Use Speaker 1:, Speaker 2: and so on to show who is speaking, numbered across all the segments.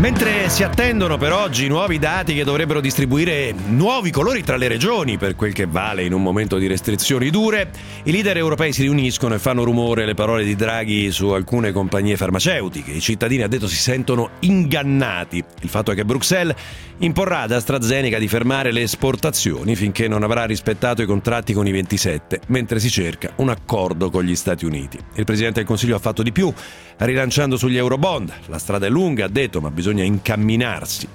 Speaker 1: Mentre si attendono per oggi nuovi dati che dovrebbero distribuire nuovi colori tra le regioni, per quel che vale in un momento di restrizioni dure, i leader europei si riuniscono e fanno rumore le parole di Draghi su alcune compagnie farmaceutiche. I cittadini, ha detto, si sentono ingannati. Il fatto è che Bruxelles imporrà ad AstraZeneca di fermare le esportazioni finché non avrà rispettato i contratti con i 27, mentre si cerca un accordo con gli Stati Uniti. Il Presidente del Consiglio ha fatto di più, rilanciando sugli Eurobond. La strada è lunga, ha detto, ma bisogna bisogna incamminarsi.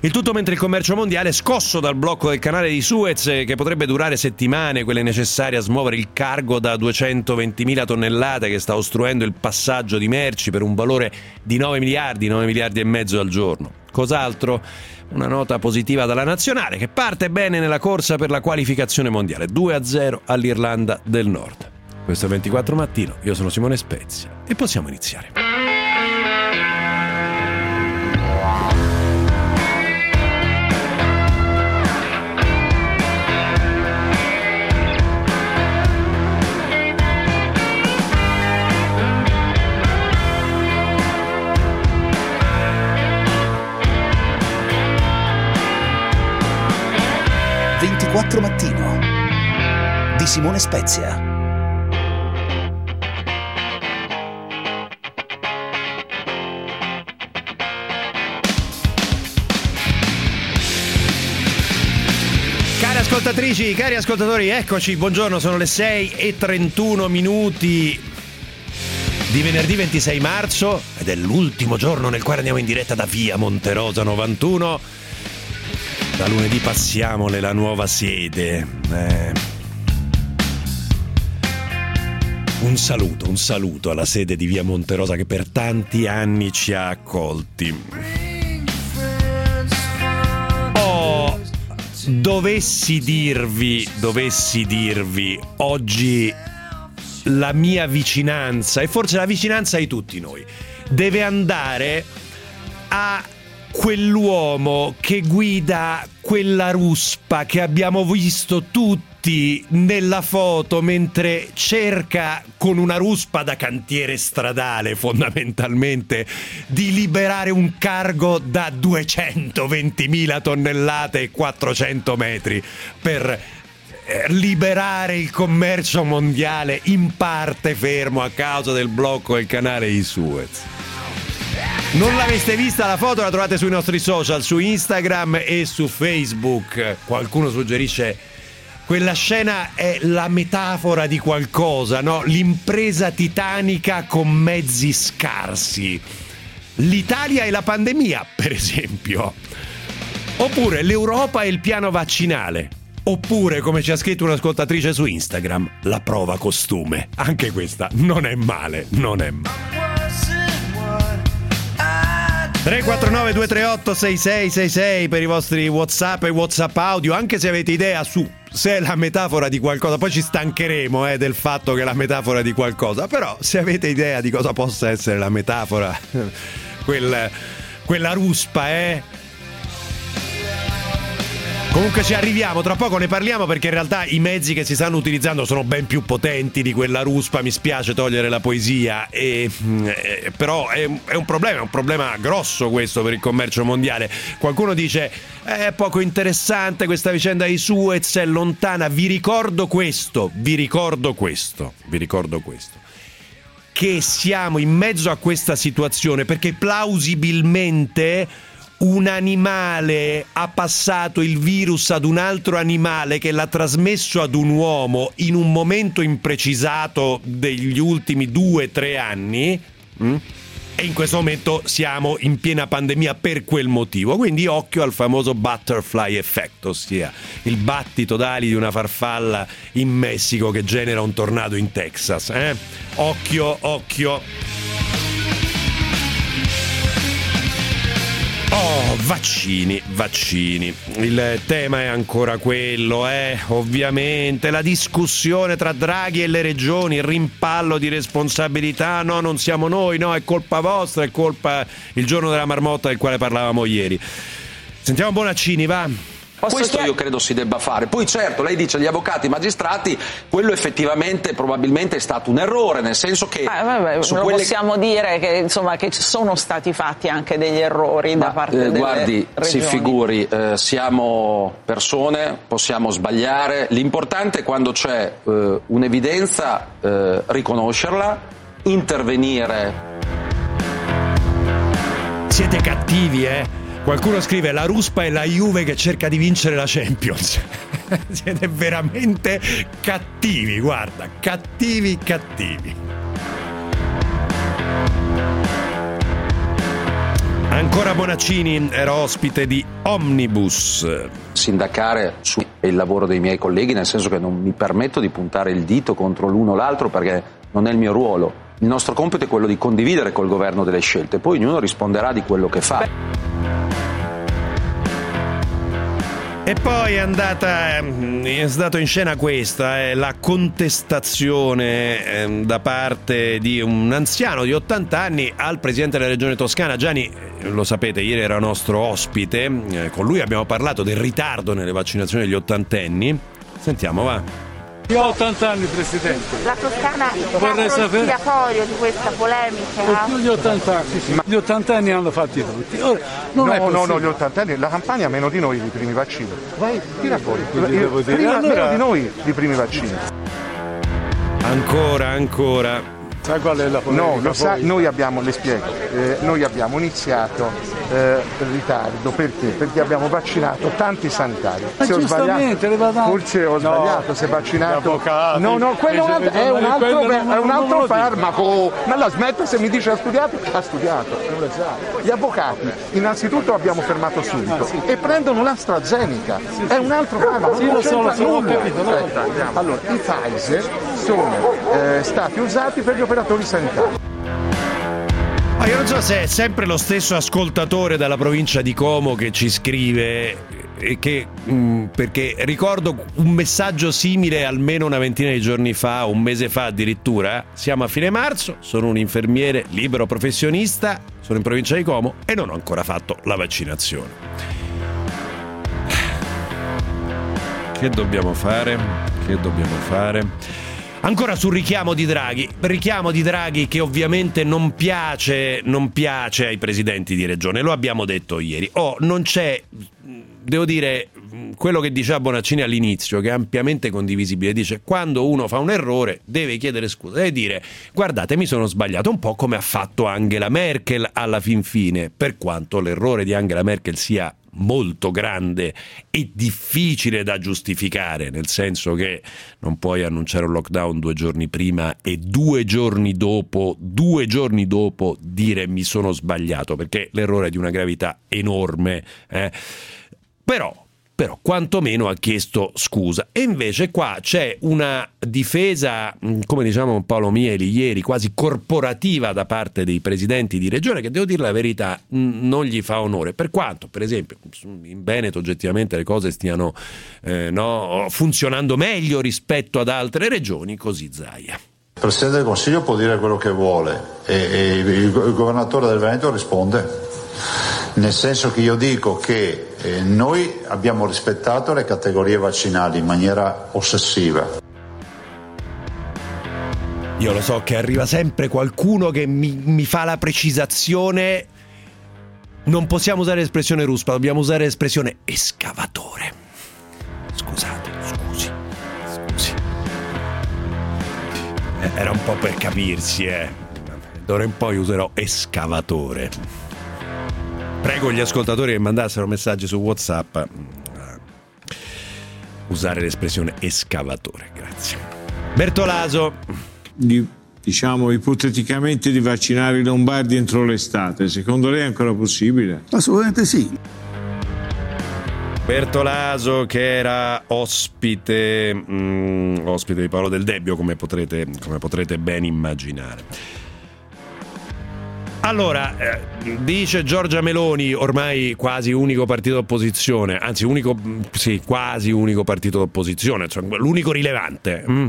Speaker 1: Il tutto mentre il commercio mondiale è scosso dal blocco del canale di Suez che potrebbe durare settimane, quelle necessarie a smuovere il cargo da 220.000 tonnellate che sta ostruendo il passaggio di merci per un valore di 9 miliardi, 9 miliardi e mezzo al giorno. Cos'altro? Una nota positiva dalla nazionale che parte bene nella corsa per la qualificazione mondiale, 2-0 all'Irlanda del Nord. Questo è 24 mattino, io sono Simone Spezia e possiamo iniziare.
Speaker 2: 24 Mattino di Simone Spezia.
Speaker 1: Cari ascoltatrici, cari ascoltatori, eccoci, buongiorno, sono le 6 e 31 minuti di venerdì 26 marzo ed è l'ultimo giorno nel quale andiamo in diretta da via Monterosa 91 da lunedì passiamo nella nuova sede. Eh. Un saluto, un saluto alla sede di Via Monterosa che per tanti anni ci ha accolti. Oh, dovessi dirvi, dovessi dirvi oggi la mia vicinanza e forse la vicinanza di tutti noi deve andare a quell'uomo che guida quella ruspa che abbiamo visto tutti nella foto mentre cerca con una ruspa da cantiere stradale fondamentalmente di liberare un cargo da 220.000 tonnellate e 400 metri per eh, liberare il commercio mondiale in parte fermo a causa del blocco del canale di Suez. Non l'aveste vista la foto, la trovate sui nostri social, su Instagram e su Facebook. Qualcuno suggerisce quella scena è la metafora di qualcosa, no? L'impresa titanica con mezzi scarsi. L'Italia e la pandemia, per esempio. Oppure l'Europa e il piano vaccinale. Oppure, come ci ha scritto un'ascoltatrice su Instagram, la prova costume. Anche questa non è male, non è male. 349 238 6666 per i vostri WhatsApp e WhatsApp audio, anche se avete idea su se è la metafora di qualcosa, poi ci stancheremo eh, del fatto che è la metafora di qualcosa, però se avete idea di cosa possa essere la metafora, quel, quella ruspa, eh, Comunque ci arriviamo, tra poco ne parliamo perché in realtà i mezzi che si stanno utilizzando sono ben più potenti di quella ruspa, mi spiace togliere la poesia, e, eh, però è, è, un problema, è un problema grosso questo per il commercio mondiale. Qualcuno dice è poco interessante questa vicenda di Suez, è lontana, vi ricordo questo, vi ricordo questo, vi ricordo questo che siamo in mezzo a questa situazione perché plausibilmente un animale ha passato il virus ad un altro animale che l'ha trasmesso ad un uomo in un momento imprecisato degli ultimi due o tre anni. Hm? E in questo momento siamo in piena pandemia per quel motivo. Quindi occhio al famoso butterfly effect, ossia il battito d'ali di una farfalla in Messico che genera un tornado in Texas. Eh? Occhio, occhio. Oh, vaccini, vaccini. Il tema è ancora quello, eh? Ovviamente la discussione tra Draghi e le regioni, il rimpallo di responsabilità, no, non siamo noi, no, è colpa vostra, è colpa il giorno della marmotta del quale parlavamo ieri. Sentiamo Bonaccini, va.
Speaker 3: Posso Questo io credo si debba fare. Poi certo, lei dice agli avvocati, ai magistrati, quello effettivamente probabilmente è stato un errore, nel senso che...
Speaker 4: Ah, vabbè, su quelle... possiamo dire che, insomma, che sono stati fatti anche degli errori Ma, da parte eh, delle
Speaker 3: Guardi,
Speaker 4: regioni.
Speaker 3: si figuri, eh, siamo persone, possiamo sbagliare, l'importante è quando c'è eh, un'evidenza eh, riconoscerla, intervenire.
Speaker 1: Siete cattivi, eh? Qualcuno scrive la ruspa è la Juve che cerca di vincere la Champions. Siete veramente cattivi, guarda, cattivi, cattivi. Ancora Bonaccini era ospite di Omnibus.
Speaker 3: Sindacare su il lavoro dei miei colleghi, nel senso che non mi permetto di puntare il dito contro l'uno o l'altro perché non è il mio ruolo. Il nostro compito è quello di condividere col governo delle scelte, poi ognuno risponderà di quello che fa.
Speaker 1: E poi è andata, ehm, è stato in scena questa, eh, la contestazione eh, da parte di un anziano di 80 anni al presidente della regione toscana. Gianni, eh, lo sapete, ieri era nostro ospite, eh, con lui abbiamo parlato del ritardo nelle vaccinazioni degli ottantenni. Sentiamo, va.
Speaker 5: Io ho 80 anni, Presidente.
Speaker 6: La Toscana è espiatorio di questa polemica?
Speaker 5: Ho più di 80 anni, sì, Gli 80 anni hanno fatti tutti. Ora,
Speaker 7: no, no, no, gli 80 anni, la campagna ha meno di noi di primi vaccini. Vai, tira fuori. Prima, allora... Meno di noi di primi vaccini.
Speaker 1: Ancora, ancora.
Speaker 5: Sai qual è la polemica?
Speaker 7: No, sa, noi abbiamo, le spiego, eh, noi abbiamo iniziato eh, ritardo perché? Perché abbiamo vaccinato tanti sanitari.
Speaker 5: Ma se ho sbagliato,
Speaker 7: forse ho sbagliato, no, se vaccinato. No, no, quello è un, è un altro, è un altro farmaco. Ma la smetta se mi dice ha studiato, ha studiato. Gli avvocati, innanzitutto abbiamo fermato subito ah, e prendono l'AstraZeneca. È un altro farmaco.
Speaker 5: Sì, lo so, lo so, ho capito.
Speaker 7: Allora, i Pfizer sono eh, stati usati per gli operatori sanitari.
Speaker 1: Ma io non so se è sempre lo stesso ascoltatore dalla provincia di Como che ci scrive. Che, mh, mm, perché ricordo un messaggio simile almeno una ventina di giorni fa, un mese fa addirittura. Siamo a fine marzo, sono un infermiere libero professionista, sono in provincia di Como e non ho ancora fatto la vaccinazione. Che dobbiamo fare? Che dobbiamo fare? Ancora sul richiamo di Draghi, richiamo di Draghi che ovviamente non piace, non piace ai presidenti di regione, lo abbiamo detto ieri. Oh, non c'è, devo dire, quello che diceva Bonaccini all'inizio, che è ampiamente condivisibile, dice quando uno fa un errore deve chiedere scusa, deve dire guardate mi sono sbagliato, un po' come ha fatto Angela Merkel alla fin fine, per quanto l'errore di Angela Merkel sia molto grande e difficile da giustificare, nel senso che non puoi annunciare un lockdown due giorni prima e due giorni dopo, due giorni dopo dire mi sono sbagliato, perché l'errore è di una gravità enorme. Eh? Però però quantomeno ha chiesto scusa. E invece qua c'è una difesa, mm, come diciamo Paolo Mieli ieri, quasi corporativa da parte dei presidenti di regione, che devo dire la verità, non gli fa onore. Per quanto, per esempio, in Veneto oggettivamente le cose stiano eh, no, funzionando meglio rispetto ad altre regioni, così Zaia.
Speaker 8: Il Presidente del Consiglio può dire quello che vuole e, e il, il governatore del Veneto risponde nel senso che io dico che eh, noi abbiamo rispettato le categorie vaccinali in maniera ossessiva.
Speaker 1: Io lo so che arriva sempre qualcuno che mi, mi fa la precisazione. Non possiamo usare l'espressione ruspa, dobbiamo usare l'espressione escavatore. Scusate, scusi, scusi. Eh, era un po' per capirsi, eh. D'ora in poi userò escavatore. Prego gli ascoltatori che mandassero messaggi su WhatsApp a usare l'espressione escavatore. Grazie. Bertolaso.
Speaker 9: Di, diciamo ipoteticamente di vaccinare i lombardi entro l'estate. Secondo lei è ancora possibile?
Speaker 7: Assolutamente sì.
Speaker 1: Bertolaso che era ospite, mm, ospite di Paolo Del Debbio come potrete, come potrete ben immaginare. Allora, eh, dice Giorgia Meloni, ormai quasi unico partito d'opposizione, anzi unico, sì, quasi unico partito d'opposizione, cioè l'unico rilevante, mm,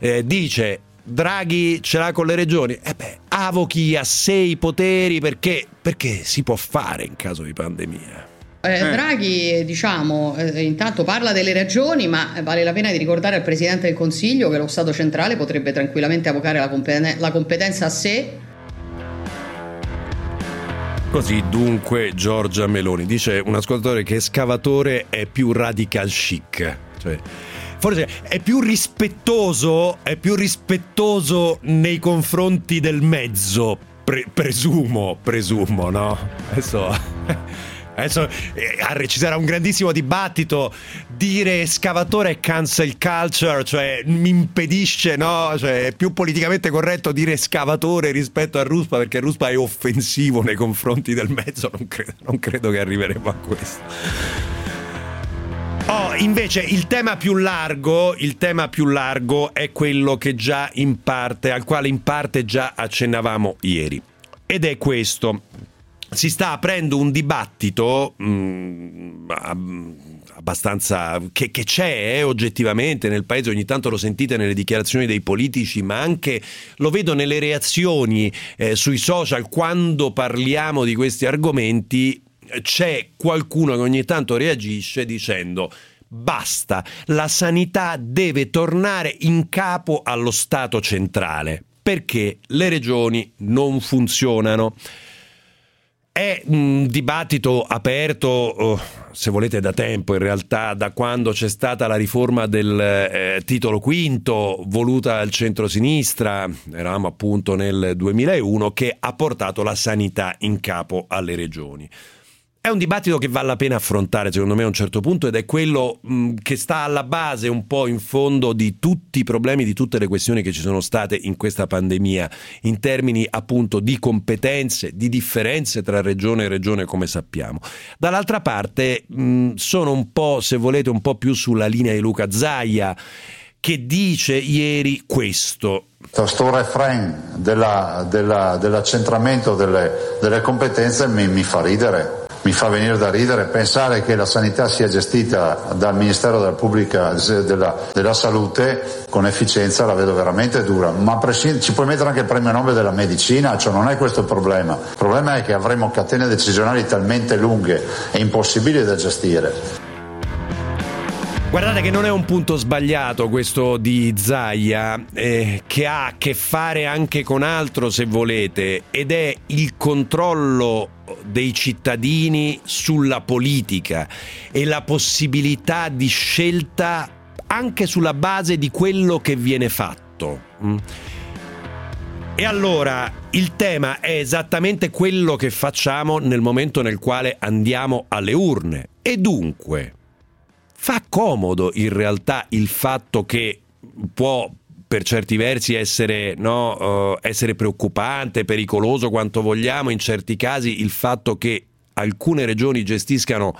Speaker 1: eh, dice Draghi ce l'ha con le regioni? E eh beh, avochi a sé i poteri perché, perché si può fare in caso di pandemia.
Speaker 10: eh, eh. Draghi diciamo, eh, intanto parla delle ragioni, ma vale la pena di ricordare al Presidente del Consiglio che lo Stato centrale potrebbe tranquillamente avocare la, competen- la competenza a sé
Speaker 1: Così dunque Giorgia Meloni dice un ascoltatore che scavatore è più radical chic, cioè forse è più rispettoso, è più rispettoso nei confronti del mezzo, pre- presumo, presumo, no? Adesso Adesso eh, ci sarà un grandissimo dibattito. Dire scavatore cancel culture, cioè mi impedisce, no? Cioè, è più politicamente corretto dire scavatore rispetto a Ruspa perché Ruspa è offensivo nei confronti del mezzo. Non credo, non credo che arriveremo a questo. Oh, invece il tema più largo, il tema più largo è quello che già in parte, al quale in parte già accennavamo ieri. Ed è questo si sta aprendo un dibattito mh, mm, abbastanza che, che c'è eh, oggettivamente nel paese, ogni tanto lo sentite nelle dichiarazioni dei politici, ma anche lo vedo nelle reazioni eh, sui social quando parliamo di questi argomenti, c'è qualcuno che ogni tanto reagisce dicendo basta, la sanità deve tornare in capo allo Stato centrale perché le regioni non funzionano. È un dibattito aperto, oh, se volete, da tempo, in realtà, da quando c'è stata la riforma del eh, titolo quinto voluta al centro-sinistra, eravamo appunto nel 2001, che ha portato la sanità in capo alle regioni. È un dibattito che vale la pena affrontare, secondo me, a un certo punto, ed è quello mh, che sta alla base, un po' in fondo, di tutti i problemi, di tutte le questioni che ci sono state in questa pandemia, in termini appunto di competenze, di differenze tra regione e regione, come sappiamo. Dall'altra parte, mh, sono un po', se volete, un po' più sulla linea di Luca Zaia, che dice ieri questo.
Speaker 8: Questo refrain della, della, dell'accentramento delle, delle competenze mi, mi fa ridere mi fa venire da ridere pensare che la sanità sia gestita dal Ministero della, Pubblica, della, della Salute con efficienza la vedo veramente dura, ma ci puoi mettere anche il premio Nobel della medicina, cioè non è questo il problema, il problema è che avremo catene decisionali talmente lunghe e impossibili da gestire.
Speaker 1: Guardate che non è un punto sbagliato questo di Zaia, eh, che ha a che fare anche con altro se volete, ed è il controllo dei cittadini sulla politica e la possibilità di scelta anche sulla base di quello che viene fatto. Mm. E allora il tema è esattamente quello che facciamo nel momento nel quale andiamo alle urne. E dunque, fa comodo in realtà il fatto che può per certi versi essere, no, uh, essere preoccupante, pericoloso quanto vogliamo, in certi casi il fatto che alcune regioni gestiscano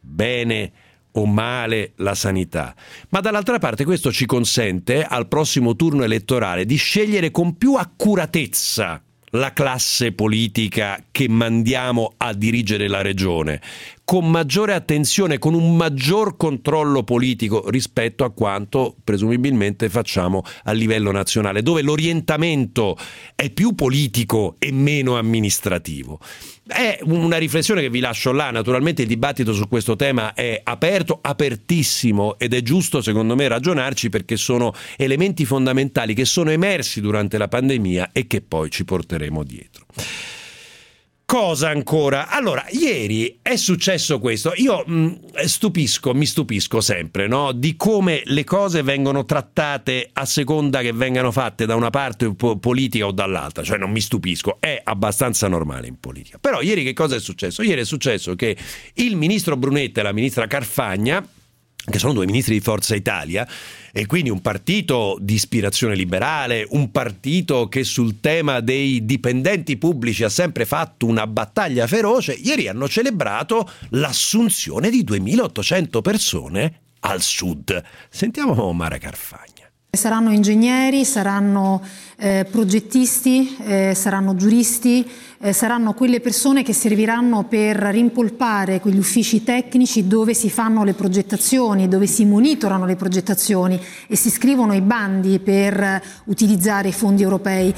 Speaker 1: bene o male la sanità. Ma dall'altra parte questo ci consente al prossimo turno elettorale di scegliere con più accuratezza la classe politica che mandiamo a dirigere la regione, con maggiore attenzione, con un maggior controllo politico rispetto a quanto presumibilmente facciamo a livello nazionale, dove l'orientamento è più politico e meno amministrativo. È una riflessione che vi lascio là, naturalmente il dibattito su questo tema è aperto, apertissimo ed è giusto secondo me ragionarci perché sono elementi fondamentali che sono emersi durante la pandemia e che poi ci porteremo dietro. Cosa ancora? Allora, ieri è successo questo. Io mh, mm, stupisco, mi stupisco sempre, no? Di come le cose vengono trattate a seconda che vengano fatte da una parte po- politica o dall'altra. Cioè, non mi stupisco, è abbastanza normale in politica. Però ieri che cosa è successo? Ieri è successo che il ministro Brunetta e la ministra Carfagna che sono due ministri di Forza Italia, e quindi un partito di ispirazione liberale, un partito che sul tema dei dipendenti pubblici ha sempre fatto una battaglia feroce, ieri hanno celebrato l'assunzione di 2800 persone al sud. Sentiamo Mara Carfagna.
Speaker 11: Saranno ingegneri, saranno eh, progettisti, eh, saranno giuristi, eh, saranno quelle persone che serviranno per rimpolpare quegli uffici tecnici dove si fanno le progettazioni, dove si monitorano le progettazioni e si scrivono i bandi per utilizzare i fondi europei.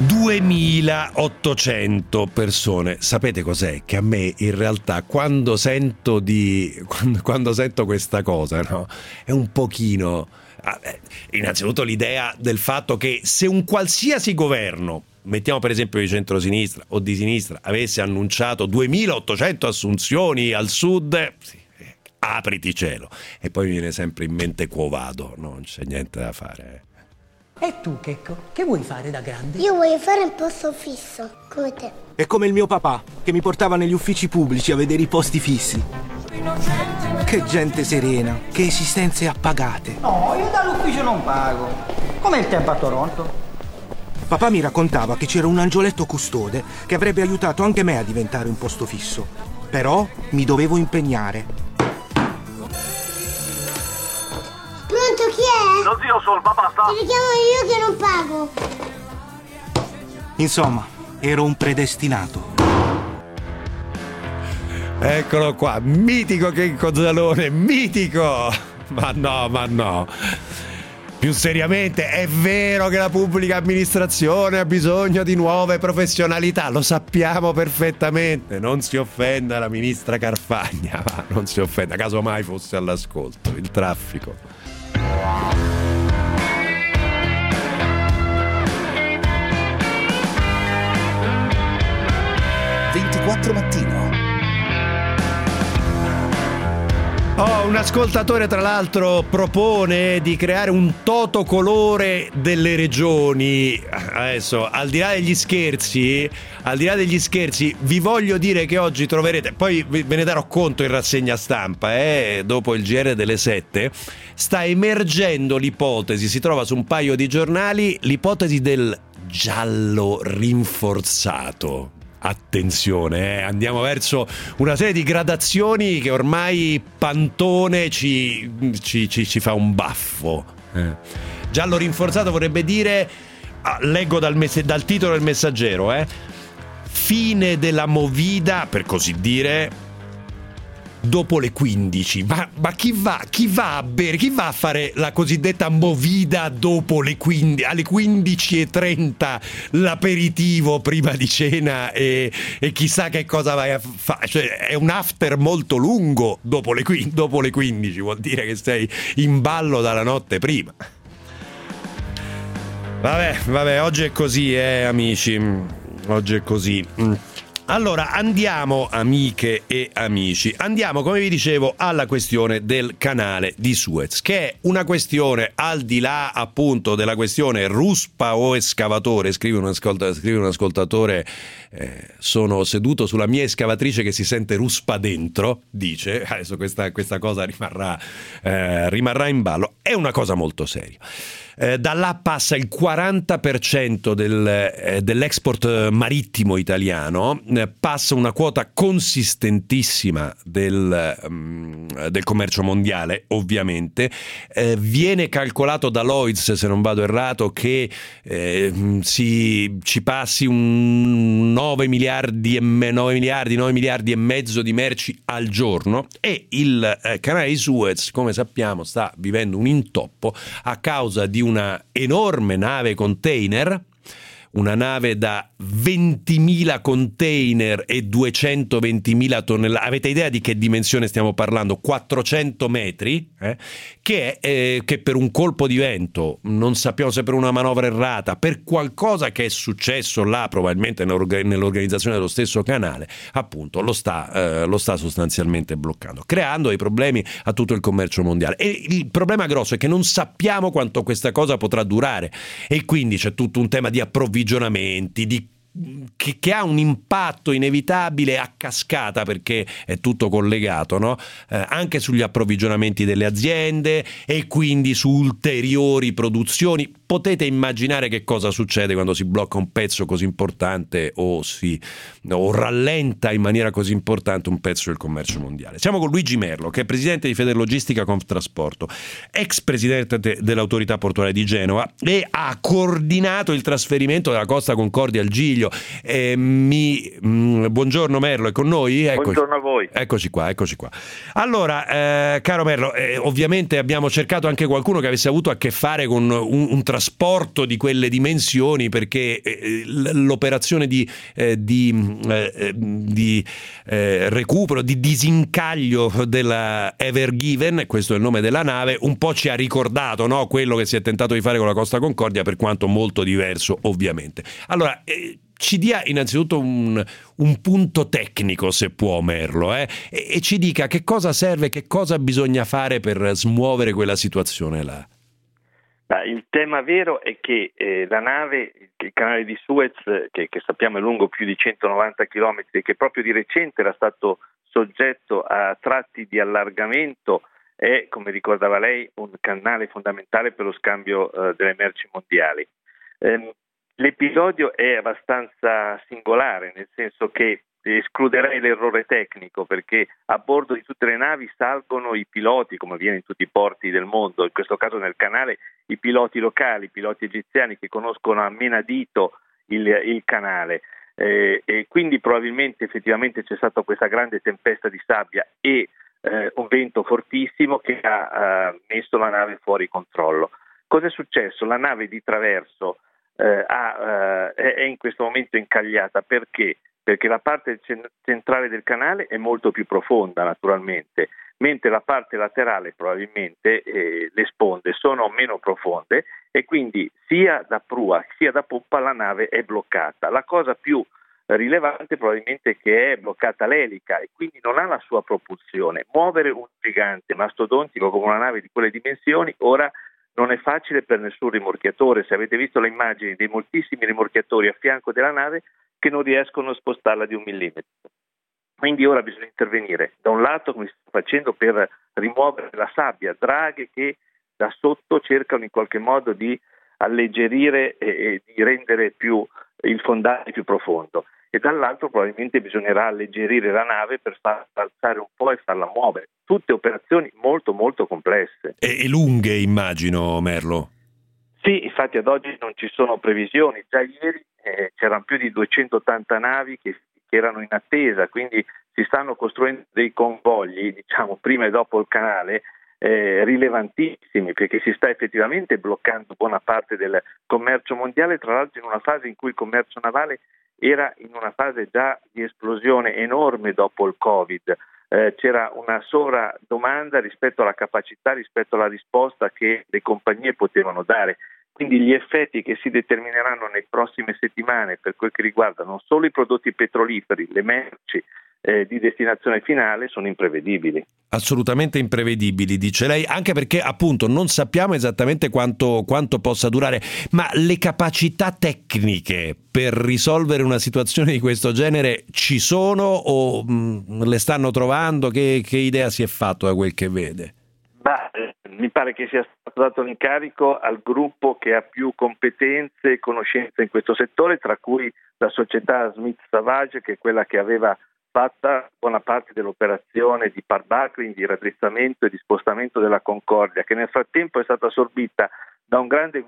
Speaker 1: 2800 persone. Sapete cos'è? Che a me in realtà quando sento di quando, quando sento questa cosa, no? È un pochino ah, eh, innanzitutto l'idea del fatto che se un qualsiasi governo mettiamo per esempio di centrosinistra o di sinistra avesse annunciato 2800 assunzioni al sud sì, eh, apriti cielo e poi mi viene sempre in mente Quo Vado non c'è niente da fare eh.
Speaker 12: E tu, Checco, che vuoi fare da grande?
Speaker 6: Io voglio fare un posto fisso, come te.
Speaker 13: È come il mio papà, che mi portava negli uffici pubblici a vedere i posti fissi. Che gente serena, che esistenze appagate.
Speaker 12: No, io dall'ufficio non pago. Com'è il tempo a Toronto?
Speaker 13: Papà mi raccontava che c'era un angioletto custode che avrebbe aiutato anche me a diventare un posto fisso. Però mi dovevo impegnare.
Speaker 14: Zio Sol, papà sta.
Speaker 6: Ti richiamo io che non pago.
Speaker 13: Insomma, ero un predestinato.
Speaker 1: Eccolo qua, mitico Checco Zalone, mitico! Ma no, ma no. Più seriamente, è vero che la pubblica amministrazione ha bisogno di nuove professionalità, lo sappiamo perfettamente. Non si offenda la ministra Carfagna, ma non si offenda, caso mai fosse all'ascolto, il traffico.
Speaker 2: 24 mattino.
Speaker 1: Oh, un ascoltatore tra l'altro propone di creare un toto colore delle regioni. Adesso, al di là degli scherzi, al di là degli scherzi, vi voglio dire che oggi troverete, poi ve ne darò conto in rassegna stampa, eh, dopo il GR delle 7, sta emergendo l'ipotesi, si trova su un paio di giornali, l'ipotesi del giallo rinforzato. Attenzione, eh, andiamo verso una serie di gradazioni che ormai Pantone ci, ci, ci, ci fa un baffo. Eh. Giallo rinforzato vorrebbe dire, ah, leggo dal, mess- dal, titolo del messaggero, eh, fine della movida, per così dire, dopo le 15. Ma, ma chi, va, chi, va, a bere? Chi va a fare la cosiddetta movida dopo le 15? Alle 15.30 l'aperitivo prima di cena e, e chissà che cosa vai a fare. Cioè, è un after molto lungo dopo le, dopo le 15, vuol dire che sei in ballo dalla notte prima. Vabbè, vabbè, oggi è così, eh, amici. Oggi è così. Allora andiamo, amiche e amici, andiamo come vi dicevo alla questione del canale di Suez, che è una questione al di là appunto della questione ruspa o escavatore, scrive un, ascolta, scrive un ascoltatore, eh, sono seduto sulla mia escavatrice che si sente ruspa dentro, dice, adesso questa, questa cosa rimarrà, eh, rimarrà in ballo, è una cosa molto seria eh, da là passa il 40% del, eh, dell'export marittimo italiano, eh, passa una quota consistentissima del, um, del commercio mondiale, ovviamente. Eh, viene calcolato da Lloyds, se non vado errato, che eh, si, ci passi un 9 miliardi, e me, 9 miliardi, 9 miliardi e mezzo di merci al giorno e il eh, canale Suez, come sappiamo, sta vivendo un intoppo a causa di un una enorme nave container una nave da 20.000 container e 220.000 tonnellate. Avete idea di che dimensione stiamo parlando? 400 metri, eh? che, eh, che per un colpo di vento, non sappiamo se per una manovra errata, per qualcosa che è successo là, probabilmente nell'organizzazione dello stesso canale, appunto lo sta, eh, lo sta sostanzialmente bloccando, creando dei problemi a tutto il commercio mondiale. E il problema grosso è che non sappiamo quanto questa cosa potrà durare e quindi c'è tutto un tema di approvvigionamento approvvigionamenti, di che, che, ha un impatto inevitabile a cascata perché è tutto collegato, no? eh, anche sugli approvvigionamenti delle aziende e quindi su ulteriori produzioni. Potete immaginare che cosa succede quando si blocca un pezzo così importante o si o rallenta in maniera così importante un pezzo del commercio mondiale. Siamo con Luigi Merlo, che è presidente di Federlogistica Conftrasporto, ex presidente dell'autorità portuale di Genova e ha coordinato il trasferimento della Costa Concordia al Giglio radio. Eh, mi, mh, mm, buongiorno Merlo, è con noi?
Speaker 14: Eccoci. Buongiorno a voi.
Speaker 1: Eccoci qua, eccoci qua. Allora, eh, caro Merlo, eh, ovviamente abbiamo cercato anche qualcuno che avesse avuto a che fare con un, un trasporto di quelle dimensioni perché eh, l'operazione di, eh, di, eh, di recupero, di disincaglio della Ever Given, questo è il nome della nave, un po' ci ha ricordato no? quello che si è tentato di fare con la Costa Concordia, per quanto molto diverso ovviamente. Allora, eh, ci dia innanzitutto un, un, punto tecnico, se può, Merlo, eh? e, e, ci dica che cosa serve, che cosa bisogna fare per smuovere quella situazione là.
Speaker 14: Il tema vero è che eh, la nave, il canale di Suez, che, che, sappiamo è lungo più di 190 km che proprio di recente era stato soggetto a tratti di allargamento, è, come ricordava lei, un canale fondamentale per lo scambio eh, delle merci mondiali. Eh, l'episodio è abbastanza singolare, nel senso che escluderei l'errore tecnico perché a bordo di tutte le navi salgono i piloti, come avviene in tutti i porti del mondo, in questo caso nel canale i piloti locali, i piloti egiziani che conoscono a menadito il, il canale. Eh, e quindi probabilmente effettivamente c'è stata questa grande tempesta di sabbia e eh, un vento fortissimo che ha eh, messo la nave fuori controllo. Cosa è successo? La nave di traverso eh, ha, eh, è in questo momento incagliata perché? Perché la parte centrale del canale è molto più profonda naturalmente, mentre la parte laterale probabilmente eh, le sponde sono meno profonde e quindi sia da prua sia da poppa la nave è bloccata. La cosa più rilevante probabilmente che è bloccata l'elica e quindi non ha la sua propulsione. Muovere un gigante mastodontico come una nave di quelle dimensioni ora non è facile per nessun rimorchiatore. Se avete visto le immagini dei moltissimi rimorchiatori a fianco della nave che non riescono a spostarla di un millimetro. Quindi ora bisogna intervenire da un lato come si sta facendo per rimuovere la sabbia, draghe che da sotto cercano in qualche modo di alleggerire e, di rendere più il fondale più profondo e dall'altro probabilmente bisognerà alleggerire la nave per farla alzare un po' e farla muovere. Tutte operazioni molto molto complesse.
Speaker 1: E, e lunghe immagino, Merlo.
Speaker 14: Sì, infatti ad oggi non ci sono previsioni. Già ieri eh, c'erano più di 280 navi che, che erano in attesa, quindi si stanno costruendo dei convogli, diciamo, prima e dopo il canale, eh, rilevantissimi perché si sta effettivamente bloccando buona parte del commercio mondiale, tra l'altro in una fase in cui il commercio navale era in una fase già di esplosione enorme dopo il Covid. Eh, c'era una domanda rispetto alla capacità, rispetto alla risposta che le compagnie potevano dare. Quindi gli effetti che si determineranno nelle prossime settimane per quel che riguarda non solo i prodotti petroliferi, le merci, eh, di destinazione finale sono imprevedibili.
Speaker 1: Assolutamente imprevedibili, dice lei, anche perché appunto non sappiamo esattamente quanto, quanto possa durare, ma le capacità tecniche per risolvere una situazione di questo genere ci sono o mh, mm, le stanno trovando? Che, che, idea si è fatto da quel che vede?
Speaker 14: Beh, mi pare che sia stato dato l'incarico al gruppo che ha più competenze e conoscenze in questo settore, tra cui la società Smith Savage, che è quella che aveva fatta buona parte dell'operazione di parbuckling, di raddrizzamento e di spostamento della Concordia, che nel frattempo è stata assorbita da un grande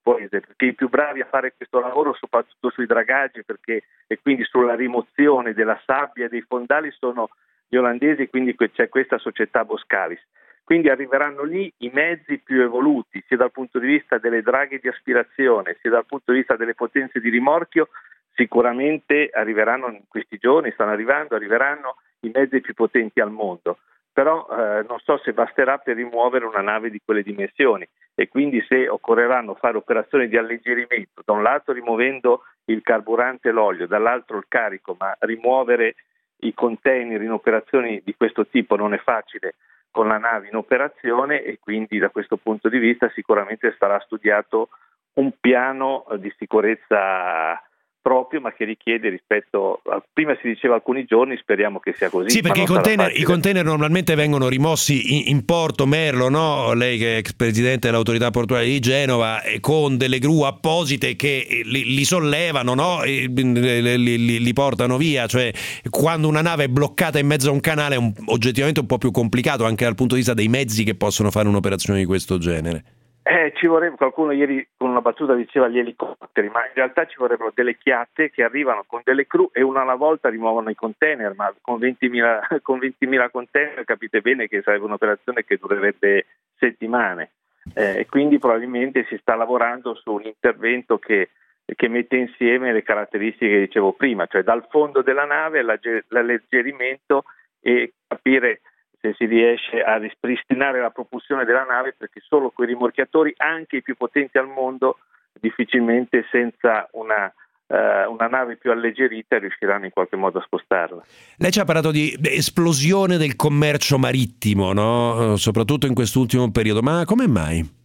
Speaker 14: paese, perché i più bravi a fare questo lavoro, soprattutto sui dragaggi perché, e quindi sulla rimozione della sabbia e dei fondali, sono gli olandesi, quindi c'è questa società Boscalis. Quindi arriveranno lì i mezzi più evoluti, sia dal punto di vista delle draghe di aspirazione, sia dal punto di vista delle potenze di rimorchio, sicuramente arriveranno in questi giorni, stanno arrivando, arriveranno i mezzi più potenti al mondo, però eh, non so se basterà per rimuovere una nave di quelle dimensioni e quindi se occorreranno fare operazioni di alleggerimento, da un lato rimuovendo il carburante e l'olio, dall'altro il carico, ma rimuovere i container in operazioni di questo tipo non è facile con la nave in operazione e quindi da questo punto di vista sicuramente sarà studiato un piano di sicurezza proprio, ma che richiede rispetto a prima si diceva alcuni giorni, speriamo che sia così.
Speaker 1: Sì, perché i container, i container, normalmente vengono rimossi in, in, porto, Merlo, no? lei che è ex presidente dell'autorità portuale di Genova, con delle gru apposite che li, li sollevano, no? li, li, li, portano via, cioè quando una nave è bloccata in mezzo a un canale è un, oggettivamente un po' più complicato anche dal punto di vista dei mezzi che possono fare un'operazione di questo genere.
Speaker 14: Eh, ci vorrebbe, qualcuno ieri con una battuta diceva gli elicotteri, ma in realtà ci vorrebbero delle chiatte che arrivano con delle cru e una alla volta rimuovono i container, ma con 20.000, con 20.000 container capite bene che sarebbe un'operazione che durerebbe settimane. Eh, quindi probabilmente si sta lavorando su un intervento che, che, mette insieme le caratteristiche che dicevo prima, cioè dal fondo della nave l'alleggerimento e capire se si riesce a ripristinare la propulsione della nave perché solo quei rimorchiatori, anche i più potenti al mondo, difficilmente senza una, uh, una nave più alleggerita riusciranno in qualche modo a spostarla.
Speaker 1: Lei ci ha parlato di esplosione del commercio marittimo, no? soprattutto in quest'ultimo periodo, ma come mai?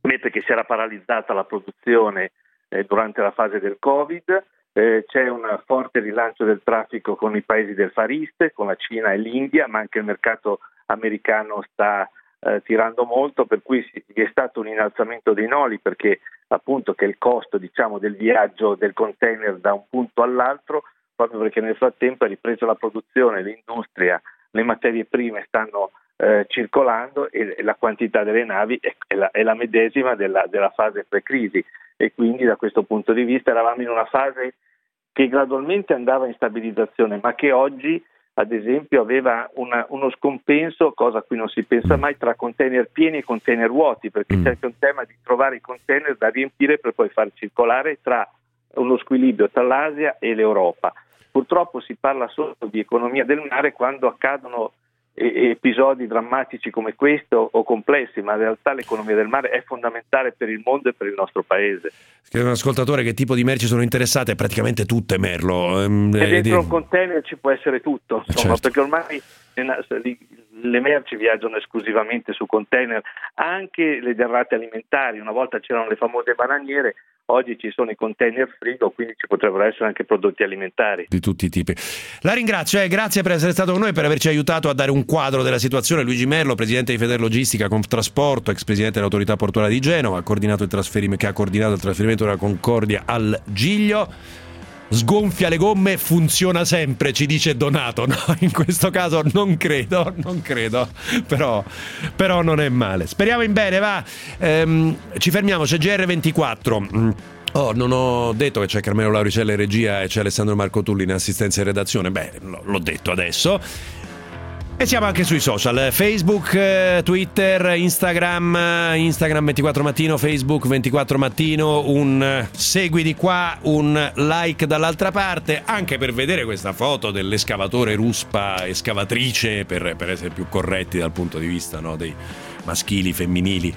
Speaker 14: Perché si era paralizzata la produzione eh, durante la fase del Covid, eh, c'è un forte rilancio del traffico con i paesi del Far East, con la Cina e l'India, ma anche il mercato americano sta eh, tirando molto, per cui vi è stato un innalzamento dei noli perché appunto che il costo diciamo, del viaggio del container da un punto all'altro, proprio perché nel frattempo è ripresa la produzione, l'industria, le materie prime stanno eh, circolando e, e, la quantità delle navi è, è, la, è la, medesima della, della fase pre-crisi e quindi da questo punto di vista eravamo in una fase che gradualmente andava in stabilizzazione, ma che oggi ad esempio aveva una, uno scompenso, cosa a cui non si pensa mai, tra container pieni e container vuoti, perché mm. c'è anche un tema di trovare i container da riempire per poi far circolare tra uno squilibrio tra l'Asia e l'Europa. Purtroppo si parla solo di economia del mare quando accadono episodi drammatici come questo o complessi, ma in realtà l'economia del mare è fondamentale per il mondo e per il nostro paese.
Speaker 1: Scrive un ascoltatore che tipo di merci sono interessate, praticamente tutte Merlo.
Speaker 14: Ehm, e dentro di... un container ci può essere tutto, insomma, certo. perché ormai le merci viaggiano esclusivamente su container, anche le derrate alimentari, una volta c'erano le famose bananiere, Oggi ci sono i container frigo, quindi ci potrebbero essere anche prodotti alimentari.
Speaker 1: Di tutti i tipi. La ringrazio, eh, grazie per essere stato con noi, per averci aiutato a dare un quadro della situazione. Luigi Merlo, presidente di Federlogistica Trasporto, ex presidente dell'autorità portuale di Genova, ha che ha coordinato il trasferimento della Concordia al Giglio sgonfia le gomme funziona sempre, ci dice Donato. No, in questo caso non credo, non credo, però, però non è male. Speriamo in bene, va. Ehm, ci fermiamo, c'è GR24. Oh, non ho detto che c'è Carmelo Lauricella in regia e c'è Alessandro Marco Tulli in assistenza e redazione. Beh, l'ho detto adesso. E siamo anche sui social, Facebook, eh, Twitter, Instagram, eh, Instagram 24 mattino, Facebook 24 mattino, un eh, segui di qua, un like dall'altra parte, anche per vedere questa foto dell'escavatore ruspa escavatrice, per, per essere più corretti dal punto di vista no, dei maschili, femminili.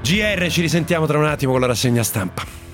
Speaker 1: GR, ci risentiamo tra un attimo con la rassegna stampa.